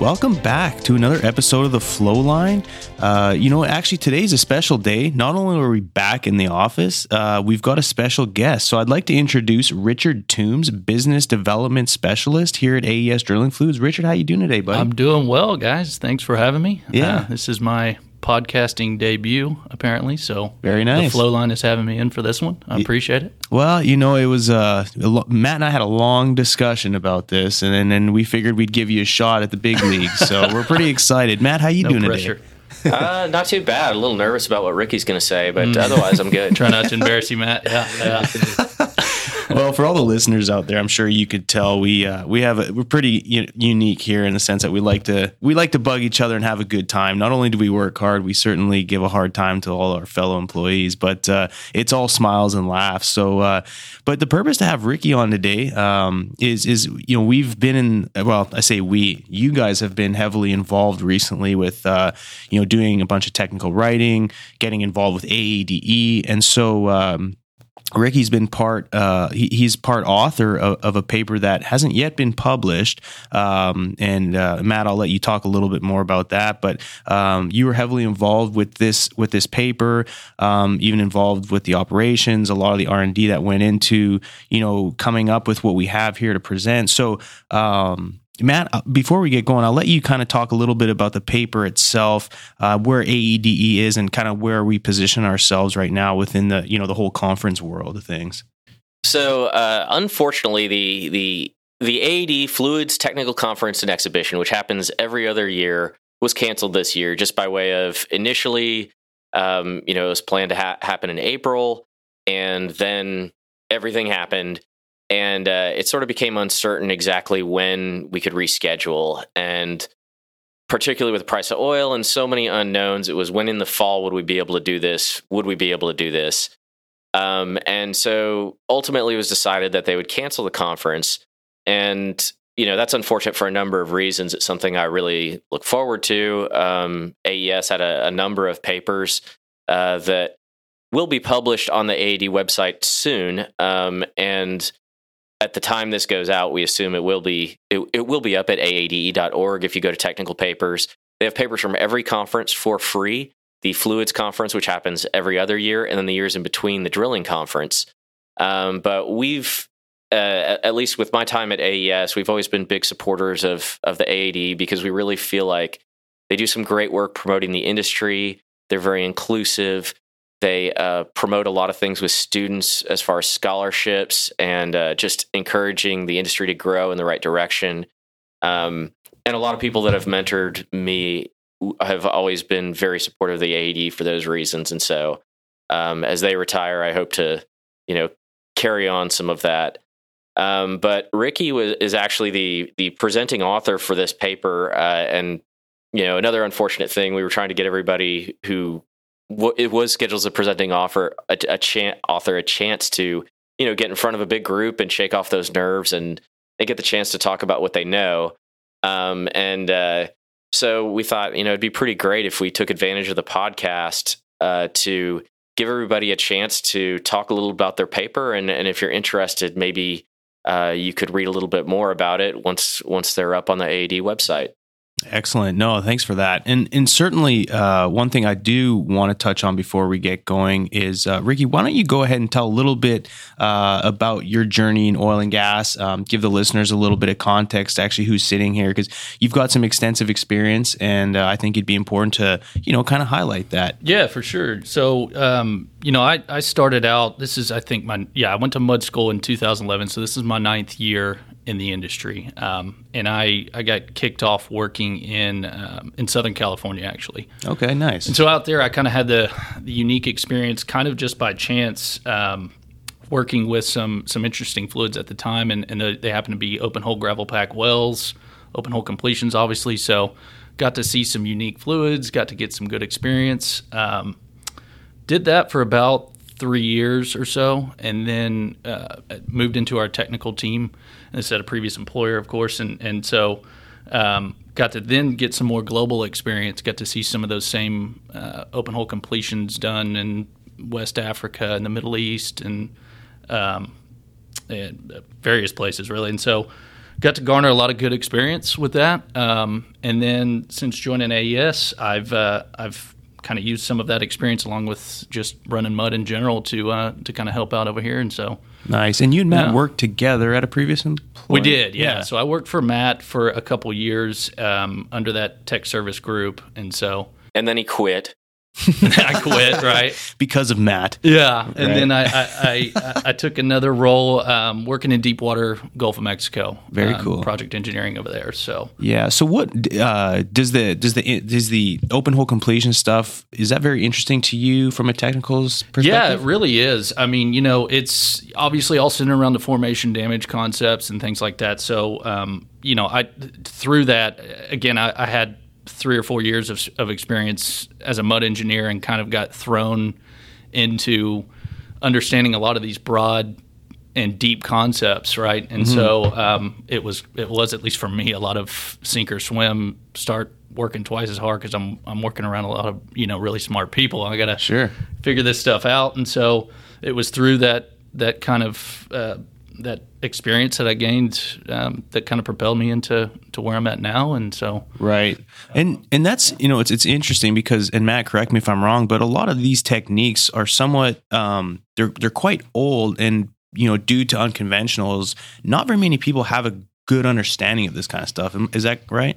Welcome back to another episode of the Flow Line. Uh, you know, actually, today's a special day. Not only are we back in the office, uh, we've got a special guest. So I'd like to introduce Richard Toombs, business development specialist here at AES Drilling Fluids. Richard, how you doing today, buddy? I'm doing well, guys. Thanks for having me. Yeah. Uh, this is my podcasting debut, apparently. So Very nice. The flow line is having me in for this one. I appreciate it. Well, you know, it was uh, Matt and I had a long discussion about this, and then, then we figured we'd give you a shot at the big leagues. So we're pretty excited. Matt, how you No doing pressure. today? Uh, not too bad. A little nervous about what Ricky's going to say, but otherwise I'm good. Try not to embarrass you, Matt. Yeah, yeah. well, for all the listeners out there, I'm sure you could tell we uh, we have a, we're pretty u- unique here in the sense that we like to we like to bug each other and have a good time. Not only do we work hard, we certainly give a hard time to all our fellow employees, but uh, it's all smiles and laughs. So, uh, but the purpose to have Ricky on today um, is is you know we've been in well I say we you guys have been heavily involved recently with uh, you know doing a bunch of technical writing, getting involved with AADE, and so. Um, Ricky's been part. Uh, he, he's part author of, of, a paper that hasn't yet been published. Um, and uh, Matt, I'll let you talk a little bit more about that. But um, you were heavily involved with this with this paper, um, even involved with the operations, a lot of the R and D that went into you know coming up with what we have here to present. So. Um, Matt, uh, before we get going, I'll let you kind of talk a little bit about the paper itself, uh, where AADE is, and kind of where we position ourselves right now within the you know the whole conference world of things. So, uh, unfortunately, the the the AED Fluids Technical Conference and Exhibition, which happens every other year, was canceled this year just by way of initially, um, you know, it was planned to ha- happen in April, and then everything happened and uh, it sort of became uncertain exactly when we could reschedule. And particularly with the price of oil and so many unknowns it was when in the fall would we be able to do this? Would we be able to do this? Um, and so ultimately it was decided that they would cancel the conference. And you know that's unfortunate for a number of reasons. It's something i really look forward to. Um, aes had a, a, number of papers uh, that will be published on the aed website soon. Um, and at the time this goes out, we assume it will be it, it will be up at aade.org. If you go to technical papers, they have papers from every conference for free. The fluids conference, which happens every other year, and then the years in between, the drilling conference. Um, but we've uh, at least with my time at AES, we've always been big supporters of of the AAD because we really feel like they do some great work promoting the industry. They're very inclusive. They uh, promote a lot of things with students as far as scholarships and uh, just encouraging the industry to grow in the right direction. Um, and a lot of people that have mentored me have always been very supportive of the AED for those reasons. And so, um, as they retire, I hope to, you know, carry on some of that. Um, but Ricky was, is actually the the presenting author for this paper, uh, and you know, another unfortunate thing, we were trying to get everybody who it was scheduled as a presenting offer a, a chan- author a chance to you know get in front of a big group and shake off those nerves and they get the chance to talk about what they know. Um, and uh, so we thought you know it'd be pretty great if we took advantage of the podcast uh, to give everybody a chance to talk a little about their paper. And, and if you're interested maybe uh, you could read a little bit more about it once once they're up on the AAD website Excellent. No, thanks for that. And and certainly uh, one thing I do want to touch on before we get going is uh, Ricky. Why don't you go ahead and tell a little bit uh, about your journey in oil and gas? Um, give the listeners a little bit of context, actually, who's sitting here, because you've got some extensive experience, and uh, I think it'd be important to you know kind of highlight that. Yeah, for sure. So um, you know, I I started out. This is I think my yeah. I went to Mud School in 2011, so this is my ninth year in the industry. Um, and I, I got kicked off working in um, in Southern California actually. Okay, nice. And so out there, I kind of had the, the unique experience, kind of just by chance, um, working with some some interesting fluids at the time, and, and they happen to be open hole gravel pack wells, open hole completions, obviously. So got to see some unique fluids, got to get some good experience. Um, did that for about three years or so, and then uh, moved into our technical team. Instead of previous employer, of course, and and so um, got to then get some more global experience. Got to see some of those same uh, open hole completions done in West Africa and the Middle East and, um, and various places really. And so got to garner a lot of good experience with that. Um, and then since joining AES, I've uh, I've kind of used some of that experience along with just running mud in general to uh, to kind of help out over here. And so nice. And you and Matt yeah. worked together at a previous employer. We did, yeah. yeah. So I worked for Matt for a couple years um, under that tech service group, and so and then he quit. I quit, right? because of Matt. Yeah, and right. then I I, I I, took another role um, working in deep water Gulf of Mexico. Very um, cool. Project engineering over there. So yeah. So what uh, does the does the does the open hole completion stuff is that very interesting to you from a technicals perspective? Yeah, it really is. I mean, you know, it's obviously all centered around the formation damage concepts and things like that. So um, you know, I through that again, I, I had three or four years of, of experience as a mud engineer and kind of got thrown into understanding a lot of these broad and deep concepts, right? And mm-hmm. so um, it was it was at least for me a lot of sink or swim. Start working twice as hard because I'm I'm working around a lot of you know really smart people. I gotta sure figure this stuff out, and so it was through that that kind of uh, that experience that I gained um, that kind of propelled me into to where I'm at now, and so right, and and that's you know it's it's interesting because and Matt, correct me if I'm wrong, but a lot of these techniques are somewhat um, they're they're quite old, and you know due to unconventionals, not very many people have a good understanding of this kind of stuff. Is that right?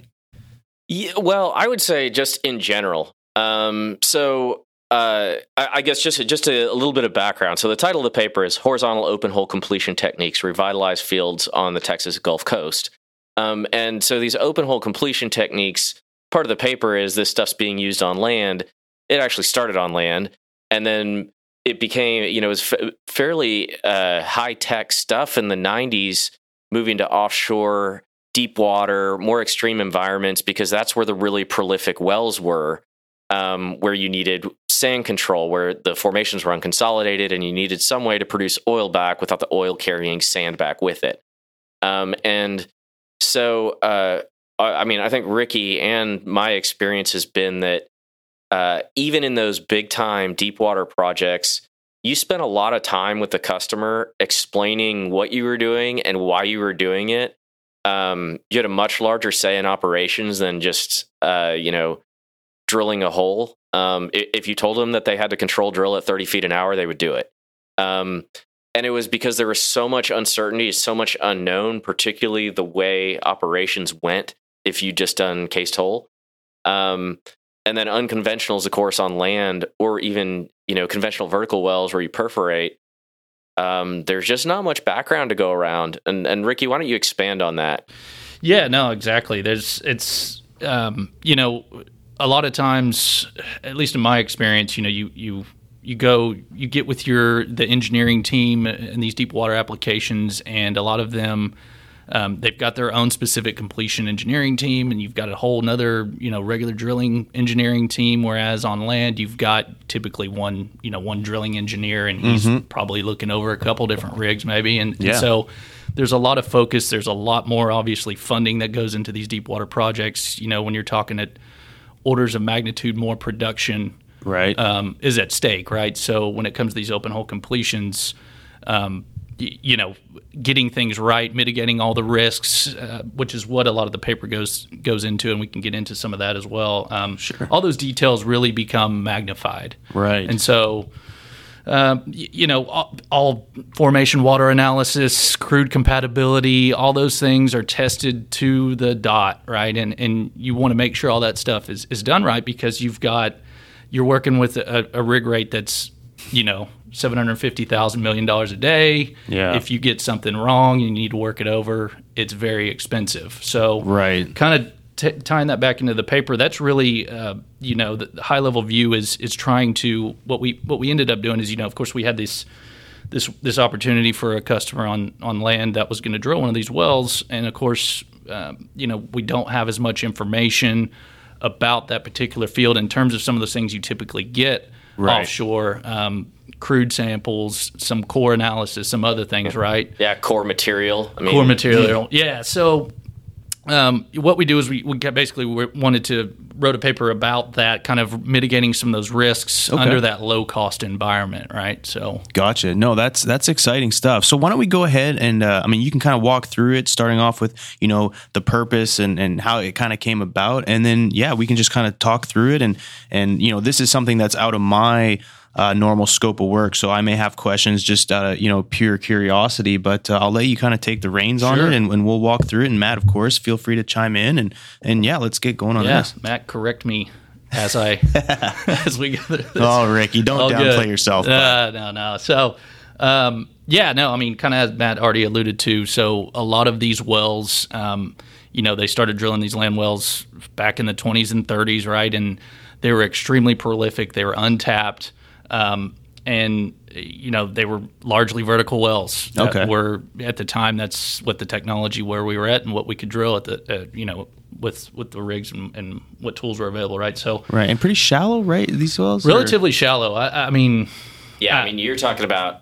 Yeah, well, I would say just in general. Um, so uh, I, I, guess just just a, a, little bit of background. So the title of the paper is "Horizontal Open Hole Completion Techniques Revitalize Fields on the Texas Gulf Coast." Um, and so these open hole completion techniques, part of the paper is this stuff's being used on land. It actually started on land, and then it became, you know, it was f- fairly uh, high tech stuff in the '90s, moving to offshore, deep water, more extreme environments because that's where the really prolific wells were um, where you needed sand control, where the formations were unconsolidated and you needed some way to produce oil back without the oil carrying sand back with it. Um, and so, uh, I mean, I think Ricky and my experience has been that uh, even in those big time deep water projects, you spent a lot of time with the customer explaining what you were doing and why you were doing it. Um, you had a much larger say in operations than just, uh, you know, drilling a hole. Um, if you told them that they had to control drill at 30 feet an hour, they would do it. Um, and it was because there was so much uncertainty, so much unknown, particularly the way operations went if you just done cased hole. Um, and then unconventionals, of course, on land or even you know conventional vertical wells where you perforate. Um, there's just not much background to go around. And and Ricky, why don't you expand on that? Yeah, no, exactly. There's it's um, you know a lot of times, at least in my experience, you know, you you you go you get with your the engineering team in these deep water applications, and a lot of them. Um, they've got their own specific completion engineering team, and you've got a whole another, you know, regular drilling engineering team. Whereas on land, you've got typically one, you know, one drilling engineer, and he's mm-hmm. probably looking over a couple different rigs, maybe. And, yeah. and so there's a lot of focus. There's a lot more, obviously, funding that goes into these deep water projects. You know, when you're talking at orders of magnitude more production right. um, is at stake right? So when it comes to these open hole completions um, y- you know getting things right mitigating all the risks uh, which is what a lot of the paper goes goes into and we can get into some of that as well um, sure. all those details really become magnified. Right. And so um, you know, all, all, formation water analysis, crude compatibility, all those things are tested to the dot, right? And and you want to make sure all that stuff is, is done right because you've got you're working with a, a rig rate that's you know seven hundred fifty thousand million dollars a day. Yeah. If you get something wrong, and you need to work it over. It's very expensive. So right, kind of t- tying that back into the paper, that's really, uh, you know, the, the, high level view is is trying to what we what we ended up doing is, you know, of course, we had this this this opportunity for a customer on on land that was going to drill one of these wells, and of course, uh, you know, we don't have as much information about that particular field in terms of some of those things you typically get Right. offshore. Um, crude samples, some core analysis, some other things, right? Yeah, core material. I mean, core material. Yeah. So um, what we do is we, we basically we wanted to wrote a paper about that, kind of mitigating some of those risks Okay. under that low cost environment, right? So Gotcha. No, that's that's exciting stuff. So why don't we go ahead and uh, I mean, you can kind of walk through it, starting off with you know the purpose and and how it kind of came about, and then yeah, we can just kind of talk through it, and and you know this is something that's out of my. Uh, normal scope of work, so I may have questions just out of you know pure curiosity, but uh, I'll let you kind of take the reins on it, and, and we'll walk through it. And Matt, of course, feel free to chime in, and and yeah, let's get going on yeah, this. Matt, correct me as I as we go through this. Oh, Ricky, don't All downplay good. yourself. Uh, no, no. So, um, yeah, no. I mean, kind of as Matt already alluded to. So, a lot of these wells, um, you know, they started drilling these land wells back in the 20s and 30s, right? And they were extremely prolific. They were untapped, um, and you know, they were largely vertical wells. that Okay. Were at the time that's what the technology where we were at and what we could drill at the, uh, you know, with with the rigs and, and what tools were available, right? So. right, and pretty shallow, right? These wells, or- Relatively shallow. I, I mean, Yeah, Ah. I mean, you're talking about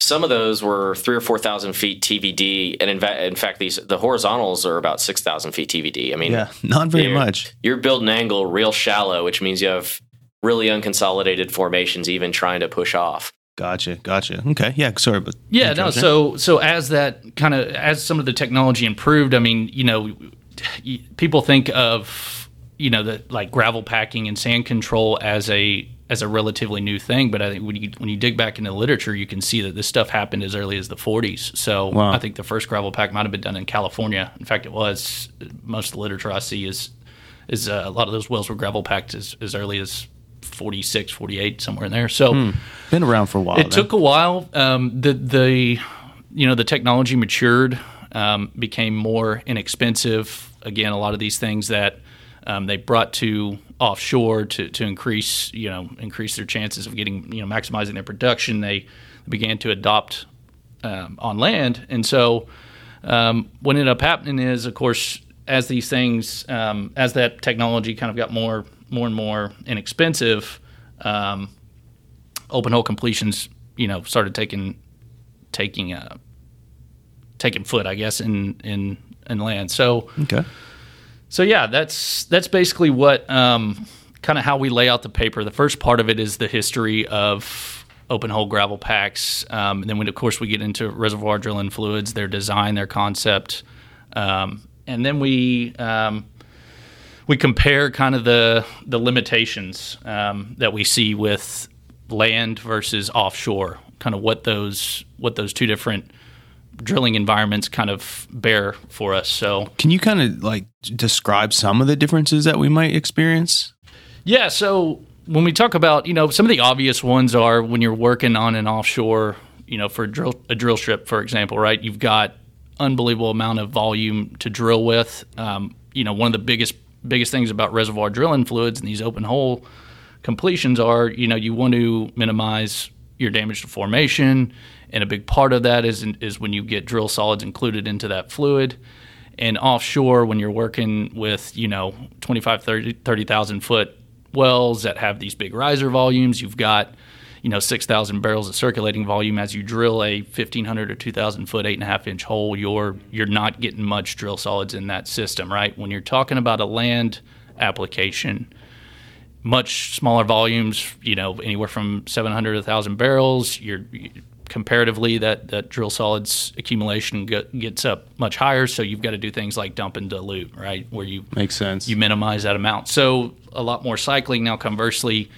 some of those were three or four thousand feet TVD, and in, fa- in fact, these the horizontals are about six thousand feet TVD. I mean, Yeah, not very you're- much. You're building angle real shallow, which means you have really unconsolidated formations, even trying to push off. Gotcha, gotcha. Okay, yeah. Sorry, but Yeah, no. So so as that kind of as some of the technology improved, I mean, you know, people think of you know the like gravel packing and sand control as a as a relatively new thing, but I think when you when you dig back into the literature, you can see that this stuff happened as early as the 40s. So Wow. I think the first gravel pack might have been done in California. In fact, it was. Most of the literature I see is is uh, a lot of those wells were gravel packed as, as early as 46, 48, somewhere in there. So. been around for a while. It took a while. Um, the the you know the technology matured, um, became more inexpensive. Again, a lot of these things that um, they brought to offshore to, to increase you know increase their chances of getting you know maximizing their production. They began to adopt um, on land, and so um, what ended up happening is, of course, as these things, um, as that technology kind of got more, more and more inexpensive, um, open hole completions, you know, started taking, taking, uh, taking foot, I guess, in in in land. So, okay. so yeah, that's that's basically what um, kind of how we lay out the paper. The first part of it is the history of open hole gravel packs, um, and then we, of course we get into reservoir drilling fluids, their design, their concept, um, and then we um, we compare kind of the the limitations um, that we see with land versus offshore, kind of what those what those two different drilling environments kind of bear for us. So Can you kind of like describe some of the differences that we might experience? Yeah, so when we talk about, you know, some of the obvious ones are when you're working on an offshore, you know, for a drill, a drillship, for example, right? You've got unbelievable amount of volume to drill with. Um, you know, one of the biggest biggest things about reservoir drilling fluids and these open hole completions are, you know, you want to minimize your damage to formation, and a big part of that is is when you get drill solids included into that fluid. And offshore, when you're working with, you know, 25, 30 30,000 foot wells that have these big riser volumes, you've got, you know, 6,000 barrels of circulating volume as you drill a 1,500 or 2,000 foot, eight and a half inch hole, you're, you're not getting much drill solids in that system, right? When you're talking about a land application, much smaller volumes, you know, anywhere from 700 to 1,000 barrels. You're comparatively that that drill solids accumulation get, gets up much higher. So you've got to do things like dump and dilute, right, where you Makes sense. you minimize that amount. So a lot more cycling. Now, conversely,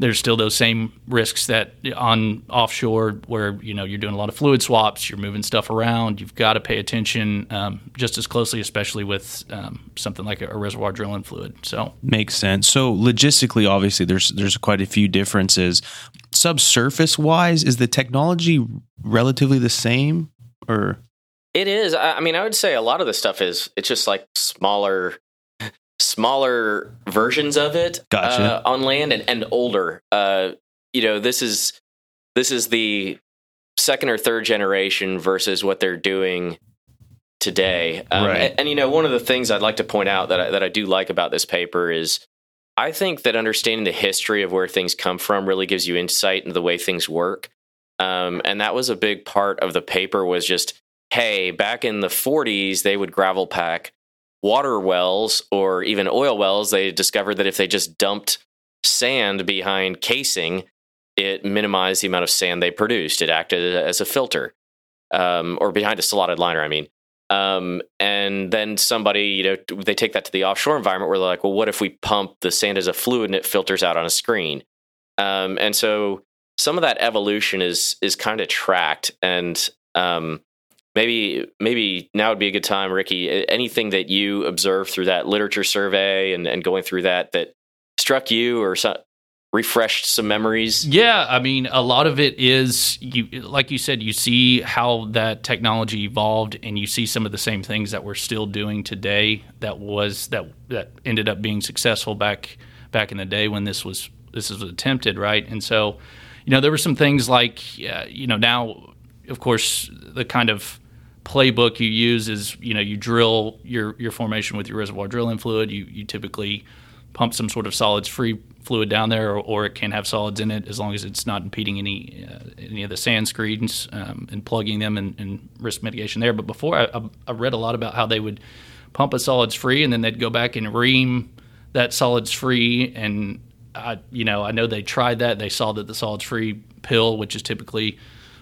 there's still those same risks that on offshore where you know you're doing a lot of fluid swaps, you're moving stuff around. You've got to pay attention um, just as closely, especially with um, something like a, a reservoir drilling fluid. So Makes sense. So logistically, obviously, there's there's quite a few differences. Subsurface wise, is the technology relatively the same, or It is. I, I mean, I would say a lot of the stuff is it's just like smaller, smaller versions of it Gotcha. uh, on land and, and older. Uh, you know, this is this is the second or third generation versus what they're doing today. Um, Right. and, and, you know, one of the things I'd like to point out that I, that I do like about this paper is I think that understanding the history of where things come from really gives you insight into the way things work. Um, and that was a big part of the paper was just, hey, back in the 40s, they would gravel pack water wells or even oil wells. They discovered that if they just dumped sand behind casing, it minimized the amount of sand they produced. It acted as a filter, um, or behind a slotted liner, I mean. Um, and then somebody, you know, they take that to the offshore environment where they're like, well, what if we pump the sand as a fluid and it filters out on a screen? Um, and so some of that evolution is is kind of tracked, and um, maybe maybe now would be a good time, Ricky. Anything that you observed through that literature survey and, and going through that that struck you or refreshed some memories? Yeah, I mean, a lot of it is you, like you said, you see how that technology evolved, and you see some of the same things that we're still doing today. That was that that ended up being successful back back in the day when this was this was attempted, right? And so, you know, there were some things like, uh, you know, now, of course, the kind of playbook you use is, you know, you drill your your formation with your reservoir drilling fluid. You you typically pump some sort of solids free fluid down there, or, or, it can have solids in it as long as it's not impeding any uh, any of the sand screens um, and plugging them and, and, risk mitigation there. But before I, I, read a lot about how they would pump a solids free and then they'd go back and ream that solids free and I, you know, I know they tried that. They saw that the solids free pill, which is typically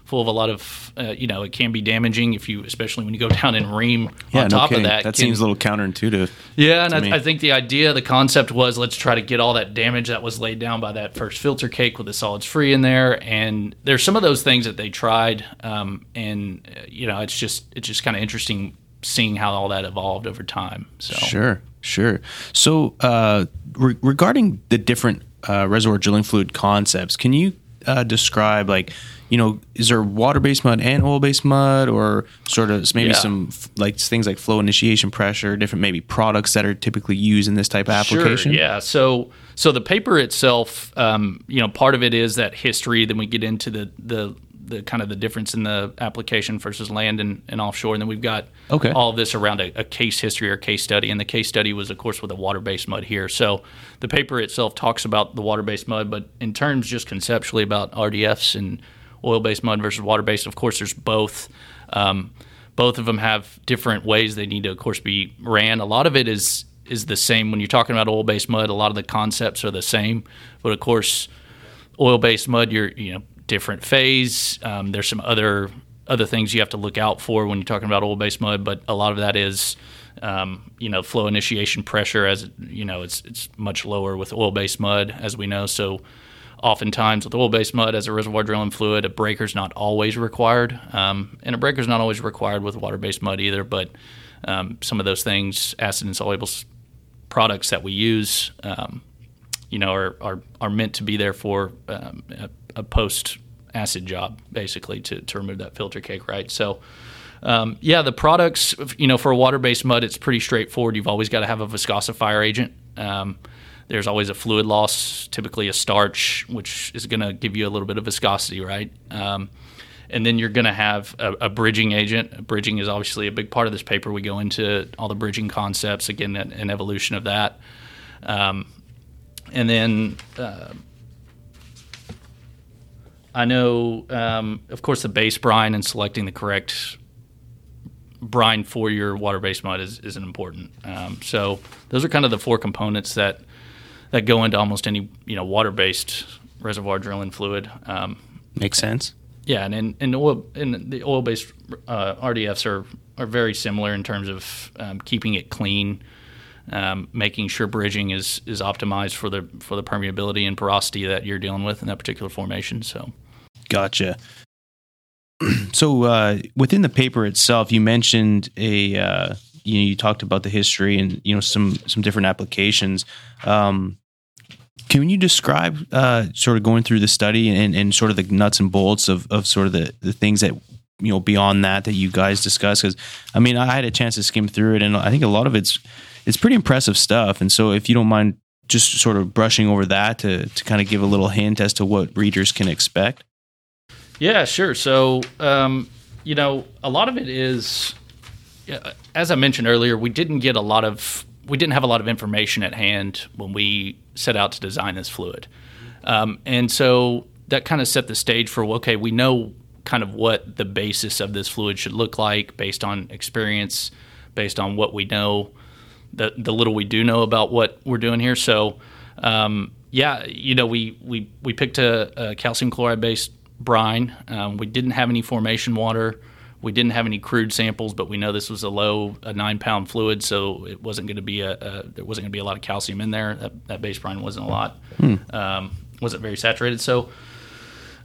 full of a lot of, uh, you know, it can be damaging if you, especially when you go down and ream yeah, on no top kidding. of that. That can- seems a little counterintuitive. yeah, and I. I think the idea, the concept was let's try to get all that damage that was laid down by that first filter cake with the solids free in there. And there's some of those things that they tried, um, and uh, you know, it's just it's just kind of interesting seeing how all that evolved over time. So Sure, sure. So, uh, re- regarding the different uh, reservoir drilling fluid concepts, can you uh, describe like, you know, is there water-based mud and oil-based mud, or sort of maybe Yeah. some f- like things like flow initiation pressure, different maybe products that are typically used in this type of application? Sure, yeah. So so the paper itself, um, you know, part of it is that history. Then we get into the the the kind of the difference in the application versus land and, and offshore, and then we've got Okay. all of this around a, a case history or case study. And the case study was, of course, with a water based mud here. So the paper itself talks about the water based mud, but in terms just conceptually about RDFs and oil based mud versus water based, of course, there's both. Um, both of them have different ways they need to, of course, be ran. A lot of it is is the same when you're talking about oil based mud. A lot of the concepts are the same, but of course, oil based mud, you're you know different phase. Um, there's some other other things you have to look out for when you're talking about oil based mud, but a lot of that is um, you know flow initiation pressure as you know it's it's much lower with oil based mud as we know. So oftentimes with oil based mud as a reservoir drilling fluid, a breaker's not always required, um, and a breaker's not always required with water based mud either. But um, some of those things, acid insoluble products that we use, um, you know, are, are are meant to be there for um, a, a post acid job, basically to to remove that filter cake, right? So. Um, yeah, the products, you know, for a water-based mud, it's pretty straightforward. You've always got to have a viscosifier agent. Um, there's always a fluid loss, typically a starch, which is going to give you a little bit of viscosity, right? Um, and then you're going to have a, a bridging agent. Bridging is obviously a big part of this paper. We go into all the bridging concepts, again, an, an evolution of that. Um, and then uh, I know, um, of course, the base brine and selecting the correct brine for your water-based mud is, is an important. Um, so those are kind of the four components that that go into almost any you know water-based reservoir drilling fluid. Um, Makes sense. yeah, and in, in oil in the oil-based uh, RDFs are are very similar in terms of um, keeping it clean, um, making sure bridging is is optimized for the for the permeability and porosity that you're dealing with in that particular formation. So. Gotcha. so uh, within the paper itself, you mentioned a uh, you know you talked about the history and you know some some different applications. Um, can you describe uh, sort of going through the study and, and sort of the nuts and bolts of, of sort of the, the things that you know beyond that that you guys discussed? Because I mean, I had a chance to skim through it, and I think a lot of it's it's pretty impressive stuff. And so, if you don't mind, just sort of brushing over that to to kind of give a little hint as to what readers can expect. Yeah, sure. So, um, you know, a lot of it is as I mentioned earlier, we didn't get a lot of we didn't have a lot of information at hand when we set out to design this fluid, um, and so that kind of set the stage for okay, we know kind of what the basis of this fluid should look like based on experience, based on what we know, the the little we do know about what we're doing here. So. Um, yeah, you know, we, we, we picked a, a calcium chloride based brine. Um, we didn't have any formation water. We didn't have any crude samples, but we know this was a low, a nine pound fluid, so it wasn't going to be a, a there wasn't going to be a lot of calcium in there. That, that base brine wasn't a lot, hmm. um, wasn't very saturated. So,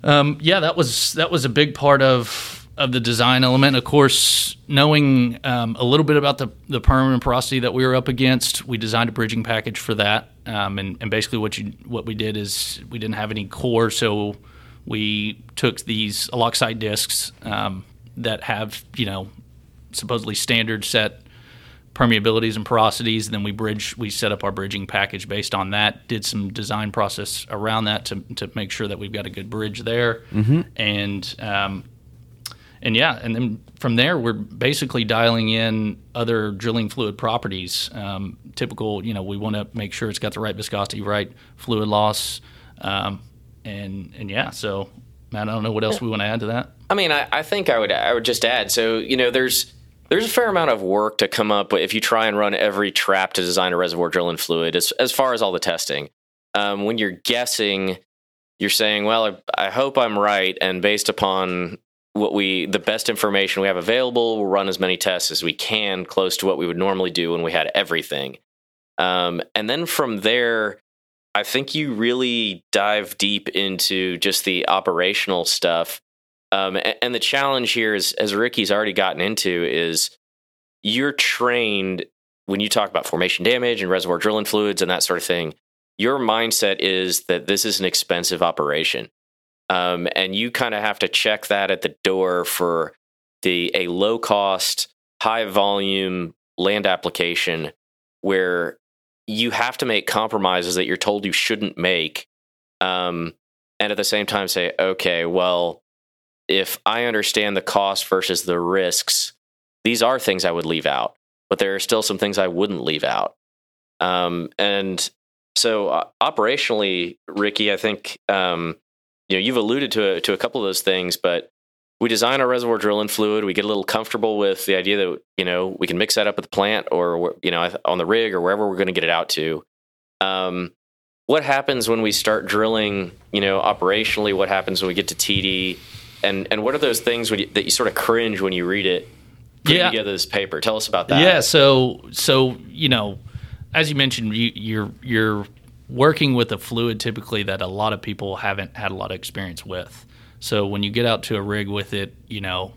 um, yeah, that was that was a big part of of the design element. Of course, knowing um, a little bit about the the permanent porosity that we were up against, we designed a bridging package for that. Um, and, and basically, what you what we did is we didn't have any core, so we took these aloxite discs um, that have you know supposedly standard set permeabilities and porosities. And then we bridge we set up our bridging package based on that. Did some design process around that to to make sure that we've got a good bridge there. Mm-hmm. And um, and yeah, and then from there we're basically dialing in other drilling fluid properties. Um, typical, you know, we want to make sure it's got the right viscosity, right fluid loss. Um, and and yeah, so Matt, I don't know what else we want to add to that. I mean, I, I think I would I would just add. So you know, there's there's a fair amount of work to come up if you try and run every trap to design a reservoir drilling fluid. As as far as all the testing, um, when you're guessing, you're saying, well, I, I hope I'm right, and based upon what we the best information we have available, we'll run as many tests as we can, close to what we would normally do when we had everything. Um, and then from there, I think you really dive deep into just the operational stuff. Um, and the challenge here is, as Ricky's already gotten into, is you're trained when you talk about formation damage and reservoir drilling fluids and that sort of thing. Your mindset is that this is an expensive operation, um, and you kind of have to check that at the door for the a low cost, high volume land application where you have to make compromises that you're told you shouldn't make. Um, and at the same time say, okay, well, if I understand the cost versus the risks, these are things I would leave out, but there are still some things I wouldn't leave out. Um, and so uh, operationally, Ricky, I think um, you know you've alluded to a, to a couple of those things, but we design our reservoir drilling fluid. We get a little comfortable with the idea that you know we can mix that up at the plant or you know on the rig or wherever we're going to get it out to. Um, what happens when we start drilling? You know, operationally, what happens when we get to TD? And and what are those things you, that you sort of cringe when you read it? yeah. together this paper. Tell us about that. Yeah. So so you know, as you mentioned, you, you're you're working with a fluid typically that a lot of people haven't had a lot of experience with. So when you get out to a rig with it, you know,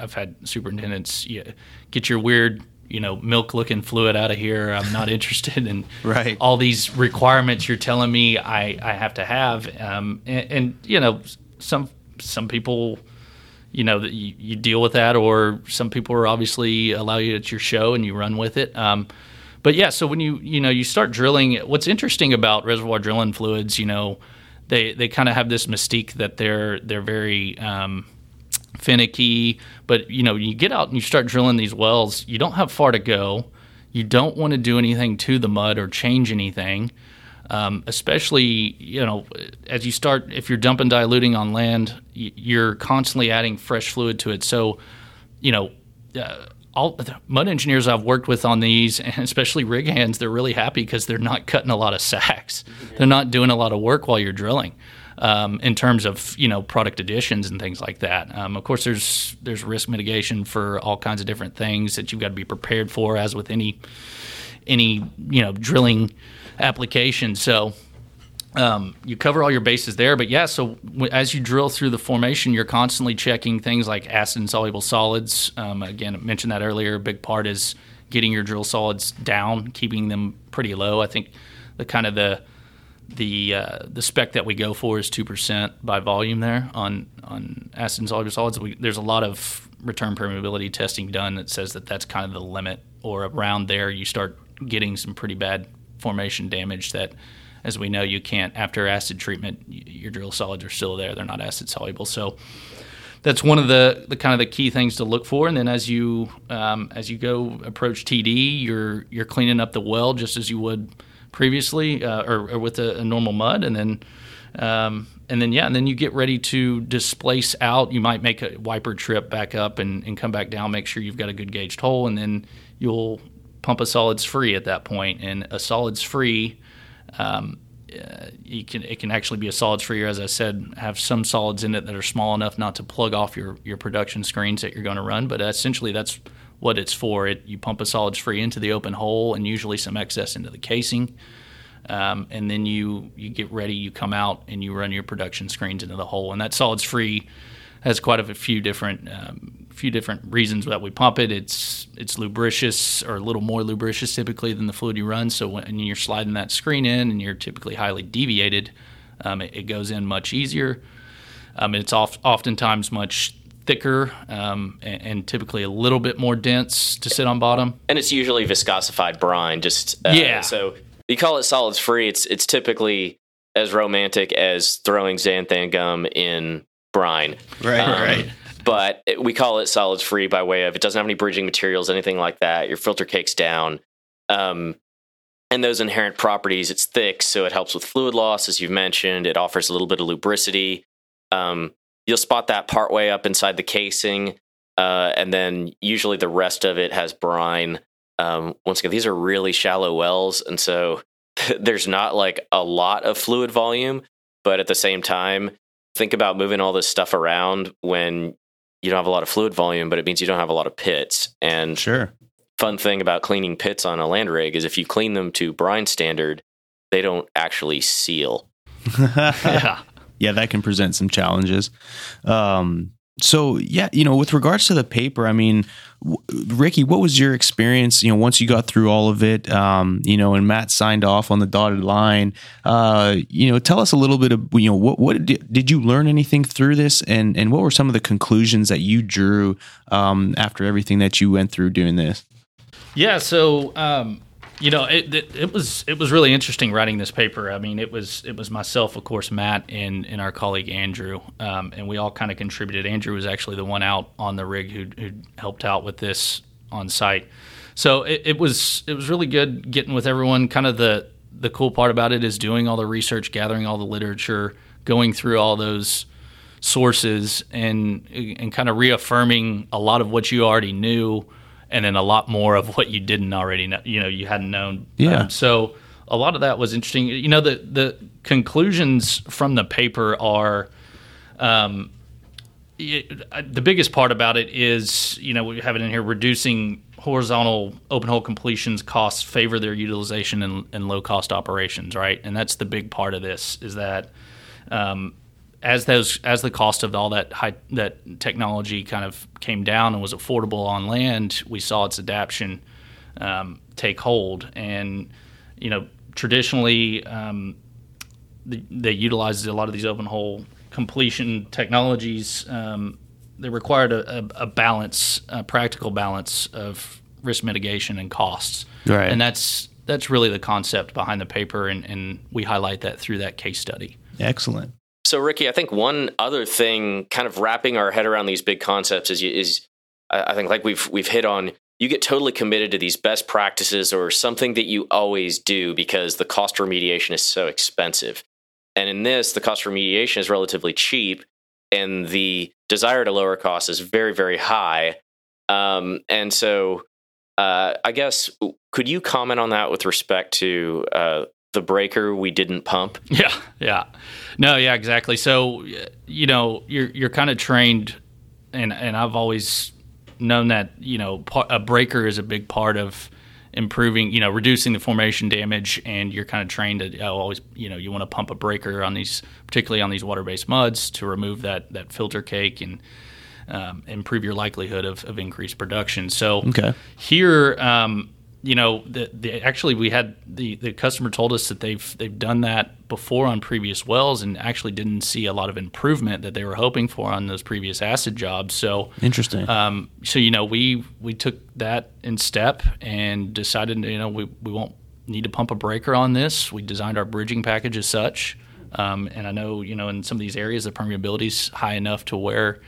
I've had superintendents yeah, get your weird, you know, milk looking fluid out of here. I'm not interested in right. all these requirements you're telling me I, I have to have. Um, and, and, you know, some some people, you know, that you, you, deal with that, or some people are obviously allow you at your show and you run with it. Um, but yeah, so when you you know you start drilling, what's interesting about reservoir drilling fluids, you know they they kind of have this mystique that they're they're very um, finicky. But you know, you get out and you start drilling these wells, you don't have far to go. You don't want to do anything to the mud or change anything. Um, especially you know as you start if you're dumping diluting on land you're constantly adding fresh fluid to it so you know uh, all mud engineers I've worked with on these, and especially rig hands, they're really happy because they're not cutting a lot of sacks. They're not doing a lot of work while you're drilling. Um, in terms of you know product additions and things like that. Um, of course, there's there's risk mitigation for all kinds of different things that you've got to be prepared for, as with any any you know drilling application. So um, you cover all your bases there. But yeah, so w- as you drill through the formation, you're constantly checking things like acid insoluble solids. Um, again, I mentioned that earlier. A big part is getting your drill solids down, keeping them pretty low. I think the kind of the the uh, the spec that we go for is two percent by volume there on on acid insoluble solids. We, there's a lot of return permeability testing done that says that that's kind of the limit, or around there you start getting some pretty bad formation damage that as we know, you can't after acid treatment. Your drill solids are still there; they're not acid soluble. So that's one of the, the kind of the key things to look for. And then as you um, as you go approach TD, you're you're cleaning up the well just as you would previously uh, or, or, with a, a, normal mud, and then um, and then yeah, and then you get ready to displace out. You might make a wiper trip back up and, and come back down. Make sure you've got a good gauged hole, and then you'll pump a solids free at that point. And a solids free. Um, uh, you can it can actually be a solids free, or as I said, have some solids in it that are small enough not to plug off your your production screens that you're going to run. But essentially, that's what it's for. It you pump a solids free into the open hole, and usually some excess into the casing. Um, and then you you get ready, you come out and you run your production screens into the hole, and that solids free has quite a few different um, few different reasons that we pump it. It's it's lubricious or a little more lubricious typically than the fluid you run. So when you're sliding that screen in and you're typically highly deviated, um, it, it, goes in much easier. Um, it's oft, oftentimes much thicker um, and, and, typically a little bit more dense to sit on bottom. And it's usually viscosified brine. Just uh, yeah. So you call it solids free. It's it's typically as romantic as throwing xanthan gum in brine. Right. Um, right but we call it solids free by way of it doesn't have any bridging materials, anything like that. Your filter cake's down. Um, and those inherent properties, it's thick, so it helps with fluid loss, as you've mentioned. It offers a little bit of lubricity. Um, you'll spot that part way up inside the casing, uh, and then usually the rest of it has brine. Um, once again, these are really shallow wells, and so there's not like a lot of fluid volume, but at the same time, think about moving all this stuff around when you don't have a lot of fluid volume, but it means you don't have a lot of pits. And sure, fun thing about cleaning pits on a land rig is if you clean them to brine standard, they don't actually seal. yeah, yeah, that can present some challenges. Um, so yeah, you know, with regards to the paper, I mean, Ricky, what was your experience? You know, once you got through all of it, um, you know, and Matt signed off on the dotted line. Uh, you know, tell us a little bit of you know what what did, did you learn anything through this, and and what were some of the conclusions that you drew um, after everything that you went through doing this? Yeah, so um, you know, it, it, it was it was really interesting writing this paper. I mean, it was it was myself, of course, Matt, and and our colleague Andrew, um, and we all kind of contributed. Andrew was actually the one out on the rig who who helped out with this on site. So it, it was it was really good getting with everyone. Kind of the the cool part about it is doing all the research, gathering all the literature, going through all those sources, and and kind of reaffirming a lot of what you already knew and then a lot more of what you didn't already know, you know, you hadn't known. Yeah. Um, so a lot of that was interesting. You know, the the conclusions from the paper are, um, it, uh, the biggest part about it is, you know, we have it in here, reducing horizontal open hole completions costs favor their utilization in, in low cost operations, right? And that's the big part of this is that um, as those as the cost of all that high that technology kind of came down and was affordable on land, we saw its adaptation um, take hold. And you know, traditionally, um, the, they utilized a lot of these open hole completion technologies. Um, they required a, a, a, balance, a practical balance of risk mitigation and costs. Right. And that's that's really the concept behind the paper, and, and we highlight that through that case study. Excellent. So, Ricky, I think one other thing, kind of wrapping our head around these big concepts, is is I think like we've we've hit on. You get totally committed to these best practices or something that you always do because the cost remediation is so expensive. And in this, the cost remediation is relatively cheap, and the desire to lower costs is very very high. Um, and so, uh, I guess could you comment on that with respect to uh, the breaker we didn't pump? Yeah, yeah. No, yeah, exactly. So, you know, you're you're kind of trained, and and I've always known that you know a breaker is a big part of improving, you know, reducing the formation damage, and you're kind of trained to always, you know, you want to pump a breaker on these, particularly on these water-based muds, to remove that that filter cake and um, improve your likelihood of, of increased production. So okay. here. Um, you know, the, the, actually we had the, the customer told us that they've they've done that before on previous wells and actually didn't see a lot of improvement that they were hoping for on those previous acid jobs. So interesting. Um, so you know we we took that in step and decided you know we we won't need to pump a breaker on this. We designed our bridging package as such, um, and I know you know in some of these areas the permeability is high enough to where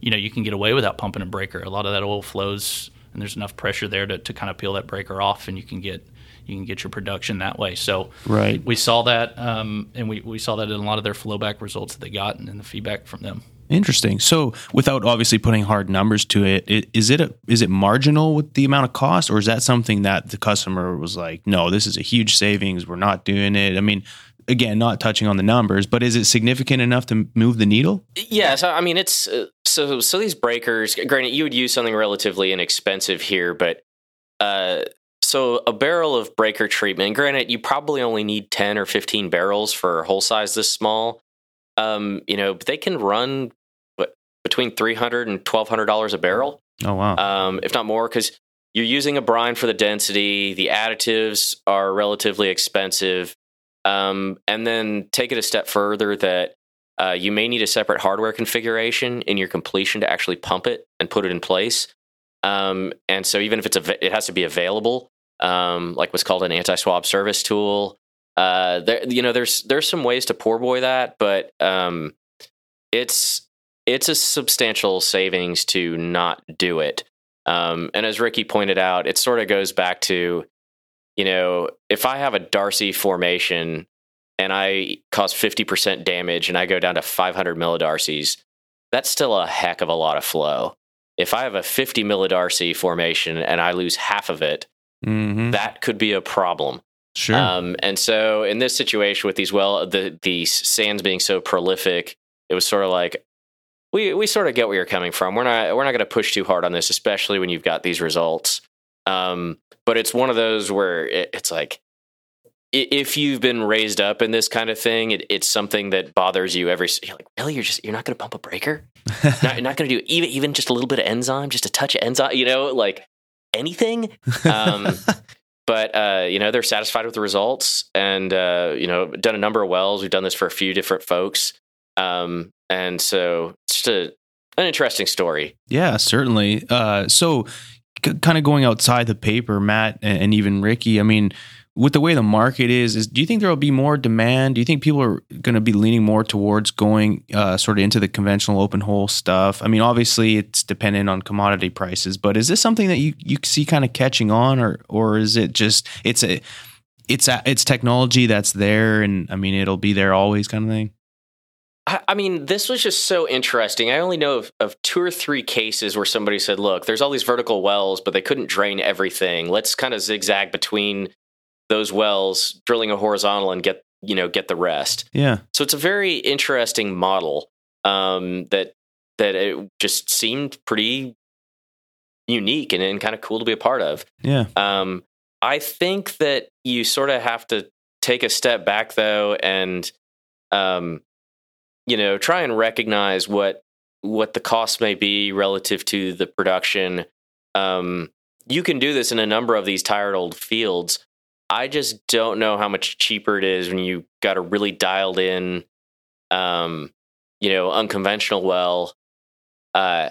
you know you can get away without pumping a breaker. A lot of that oil flows, and there's enough pressure there to, to kind of peel that breaker off, and you can get you can get your production that way. So Right. we saw that, um, and we, we saw that in a lot of their flowback results that they got and, and the feedback from them. Interesting. So, without obviously putting hard numbers to it, is it a, is it marginal with the amount of cost, or is that something that the customer was like, "No, this is a huge savings. We're not doing it." I mean, again, not touching on the numbers, but is it significant enough to move the needle? Yeah, so I mean, it's uh, so so these breakers. Granted, you would use something relatively inexpensive here, but uh, so a barrel of breaker treatment. Granted, you probably only need ten or fifteen barrels for a hole size this small. Um, you know, but they can run what between three hundred and twelve hundred dollars a barrel Oh wow. um, if not more, because you're using a brine for the density. The additives are relatively expensive, um, and then take it a step further that uh, you may need a separate hardware configuration in your completion to actually pump it and put it in place. Um, and so, even if it's av- it has to be available, um, like what's called an anti-swab service tool. Uh, there, you know, there's there's some ways to poor boy that, but um, it's it's a substantial savings to not do it. Um, and as Ricky pointed out, it sort of goes back to, you know, if I have a Darcy formation and I cause 50% damage and I go down to 500 millidarcies, that's still a heck of a lot of flow. If I have a 50 millidarcy formation and I lose half of it, hmm that could be a problem. Sure. Um, and so in this situation with these well the the sands being so prolific, it was sort of like we we sort of get where you're coming from. We're not we're not going to push too hard on this, especially when you've got these results. Um, but it's one of those where it, it's like if you've been raised up in this kind of thing, it, it's something that bothers you every. You're like, really, you're just you're not going to pump a breaker? not, you're not going to do even even just a little bit of enzyme, just a touch of enzyme, you know, like anything. Um, but uh, you know they're satisfied with the results, and uh, you know done a number of wells. We've done this for a few different folks, um, and so it's just a, an interesting story. Yeah, certainly. Uh, so, kind of going outside the paper, Matt and, and even Ricky. I mean, with the way the market is, is do you think there will be more demand? Do you think people are going to be leaning more towards going uh, sort of into the conventional open hole stuff? I mean, obviously it's dependent on commodity prices, but is this something that you you see kind of catching on, or or is it just it's a it's a, it's technology that's there, and I mean it'll be there always, kind of thing. I, I mean, this was just so interesting. I only know of, of two or three cases where somebody said, "Look, there's all these vertical wells, but they couldn't drain everything. Let's kind of zigzag between those wells, drilling a horizontal and get you know get the rest." Yeah, So it's a very interesting model um, that that it just seemed pretty unique and, and kind of cool to be a part of. yeah, Um, I think that you sort of have to take a step back though, and um, you know, try and recognize what what the cost may be relative to the production. Um, you can do this in a number of these tired old fields. I just don't know how much cheaper it is when you got a really dialed in, um, you know, unconventional well. Uh,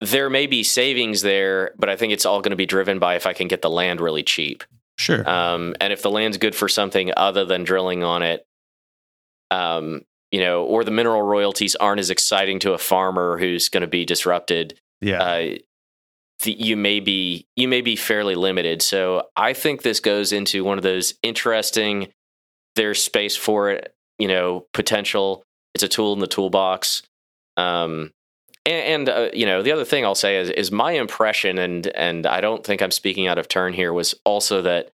there may be savings there, but I think it's all going to be driven by if I can get the land really cheap. sure. Um, and if the land's good for something other than drilling on it, um, you know, or the mineral royalties aren't as exciting to a farmer who's going to be disrupted, yeah, uh, the, you may be you may be fairly limited. So I think this goes into one of those interesting. There's space for it, you know, potential. It's a tool in the toolbox. Um, and, and uh, you know, the other thing I'll say is, is my impression, and and I don't think I'm speaking out of turn here, was also that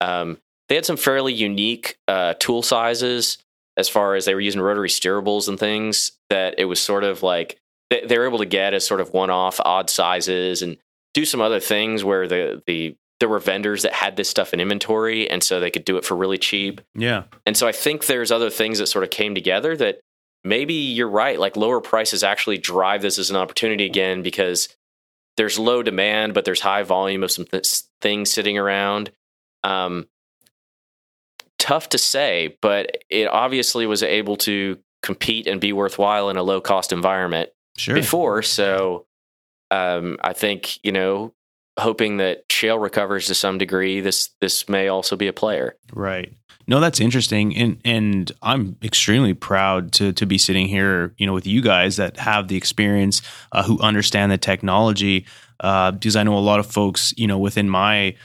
um, they had some fairly unique uh, tool sizes as far as they were using rotary steerables and things. That it was sort of like they, they were able to get as sort of one-off odd sizes and do some other things where the the there were vendors that had this stuff in inventory, and so they could do it for really cheap. yeah, And so I think there's other things that sort of came together that maybe you're right. Like lower prices actually drive this as an opportunity again because there's low demand, but there's high volume of some th- things sitting around. Um, tough to say, but it obviously was able to compete and be worthwhile in a low cost environment sure. before. So um, I think, you know, hoping that shale recovers to some degree, this this may also be a player. Right. No, that's interesting, and and I'm extremely proud to to be sitting here, you know, with you guys that have the experience, uh, who understand the technology, uh, because I know a lot of folks, you know, within my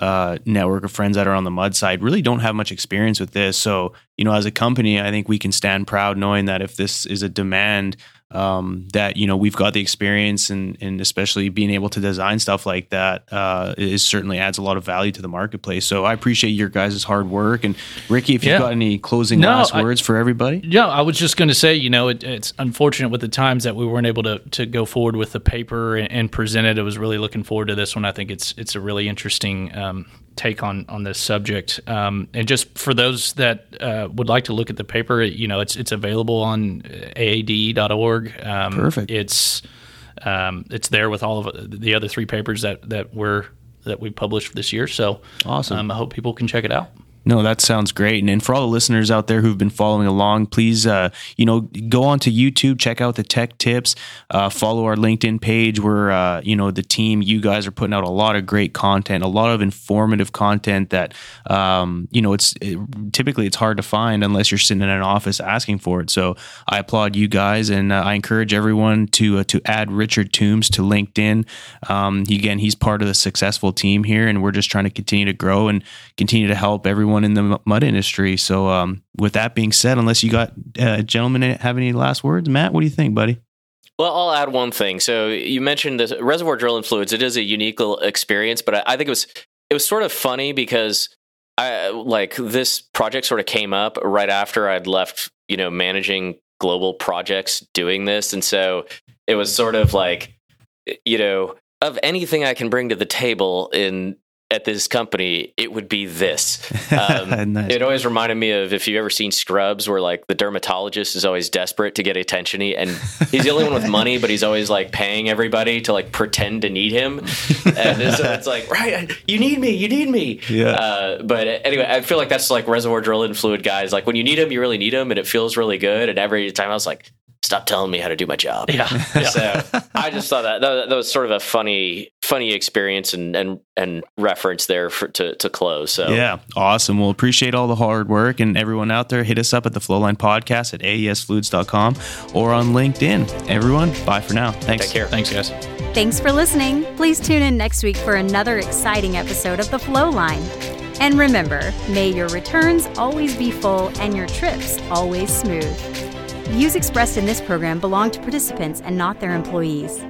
uh, network of friends that are on the mud side really don't have much experience with this. So, you know, as a company, I think we can stand proud knowing that if this is a demand um, that you know we've got the experience and and especially being able to design stuff like that uh, is certainly adds a lot of value to the marketplace. So I appreciate your guys' hard work. And Ricky, if you've got any closing no, last I, words for everybody, yeah, I was just going to say, you know, it, it's unfortunate with the times that we weren't able to to go forward with the paper and, and present it. I was really looking forward to this one. I think it's it's a really interesting um, take on on this subject. Um, and just for those that uh, would like to look at the paper, you know, it's it's available on aade.org. Um, Perfect. It's um, it's there with all of the other three papers that that were that we published this year. So awesome! Um, I hope people can check it out. No, that sounds great. And, and for all the listeners out there who've been following along, please, uh, you know, go onto YouTube, check out the tech tips, uh, follow our LinkedIn page where, uh, you know, the team, you guys are putting out a lot of great content, a lot of informative content that, um, you know, it's it, typically it's hard to find unless you're sitting in an office asking for it. So I applaud you guys and uh, I encourage everyone to, uh, to add Richard Toombs to LinkedIn. Um, again, he's part of the successful team here and we're just trying to continue to grow and continue to help everyone everyone in the mud industry. So, um, with that being said, unless you got uh, gentlemen have any last words, Matt, what do you think, buddy? Well, I'll add one thing. So you mentioned the reservoir drilling fluids. It is a unique experience, but I, I think it was it was sort of funny because I like this project sort of came up right after I'd left, you know, managing global projects doing this, and so it was sort of like, you know, of anything I can bring to the table in at this company, it would be this. Um, nice. It always reminded me of if you ever seen Scrubs, where like the dermatologist is always desperate to get attention, and he's the only one with money, but he's always like paying everybody to like pretend to need him. And so it's like, right, you need me, you need me. Yeah. Uh, but anyway, I feel like that's like reservoir drilling fluid guys. Like when you need them, you really need them, and it feels really good. And every time I was like, stop telling me how to do my job. Yeah. yeah. So I just thought that, that, that was sort of a funny funny experience and and and reference there for, to to close. So yeah, awesome. We'll appreciate all the hard work and everyone out there. Hit us up at the Flowline Podcast at aesfluids.com or on LinkedIn. Everyone, bye for now. Thanks. Take care. Thanks, guys. Thanks for listening. Please tune in next week for another exciting episode of the Flow Line. And remember, may your returns always be full and your trips always smooth. Views expressed in this program belong to participants and not their employees.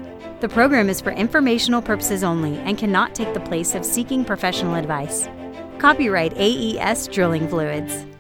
The program is for informational purposes only and cannot take the place of seeking professional advice. Copyright AES Drilling Fluids.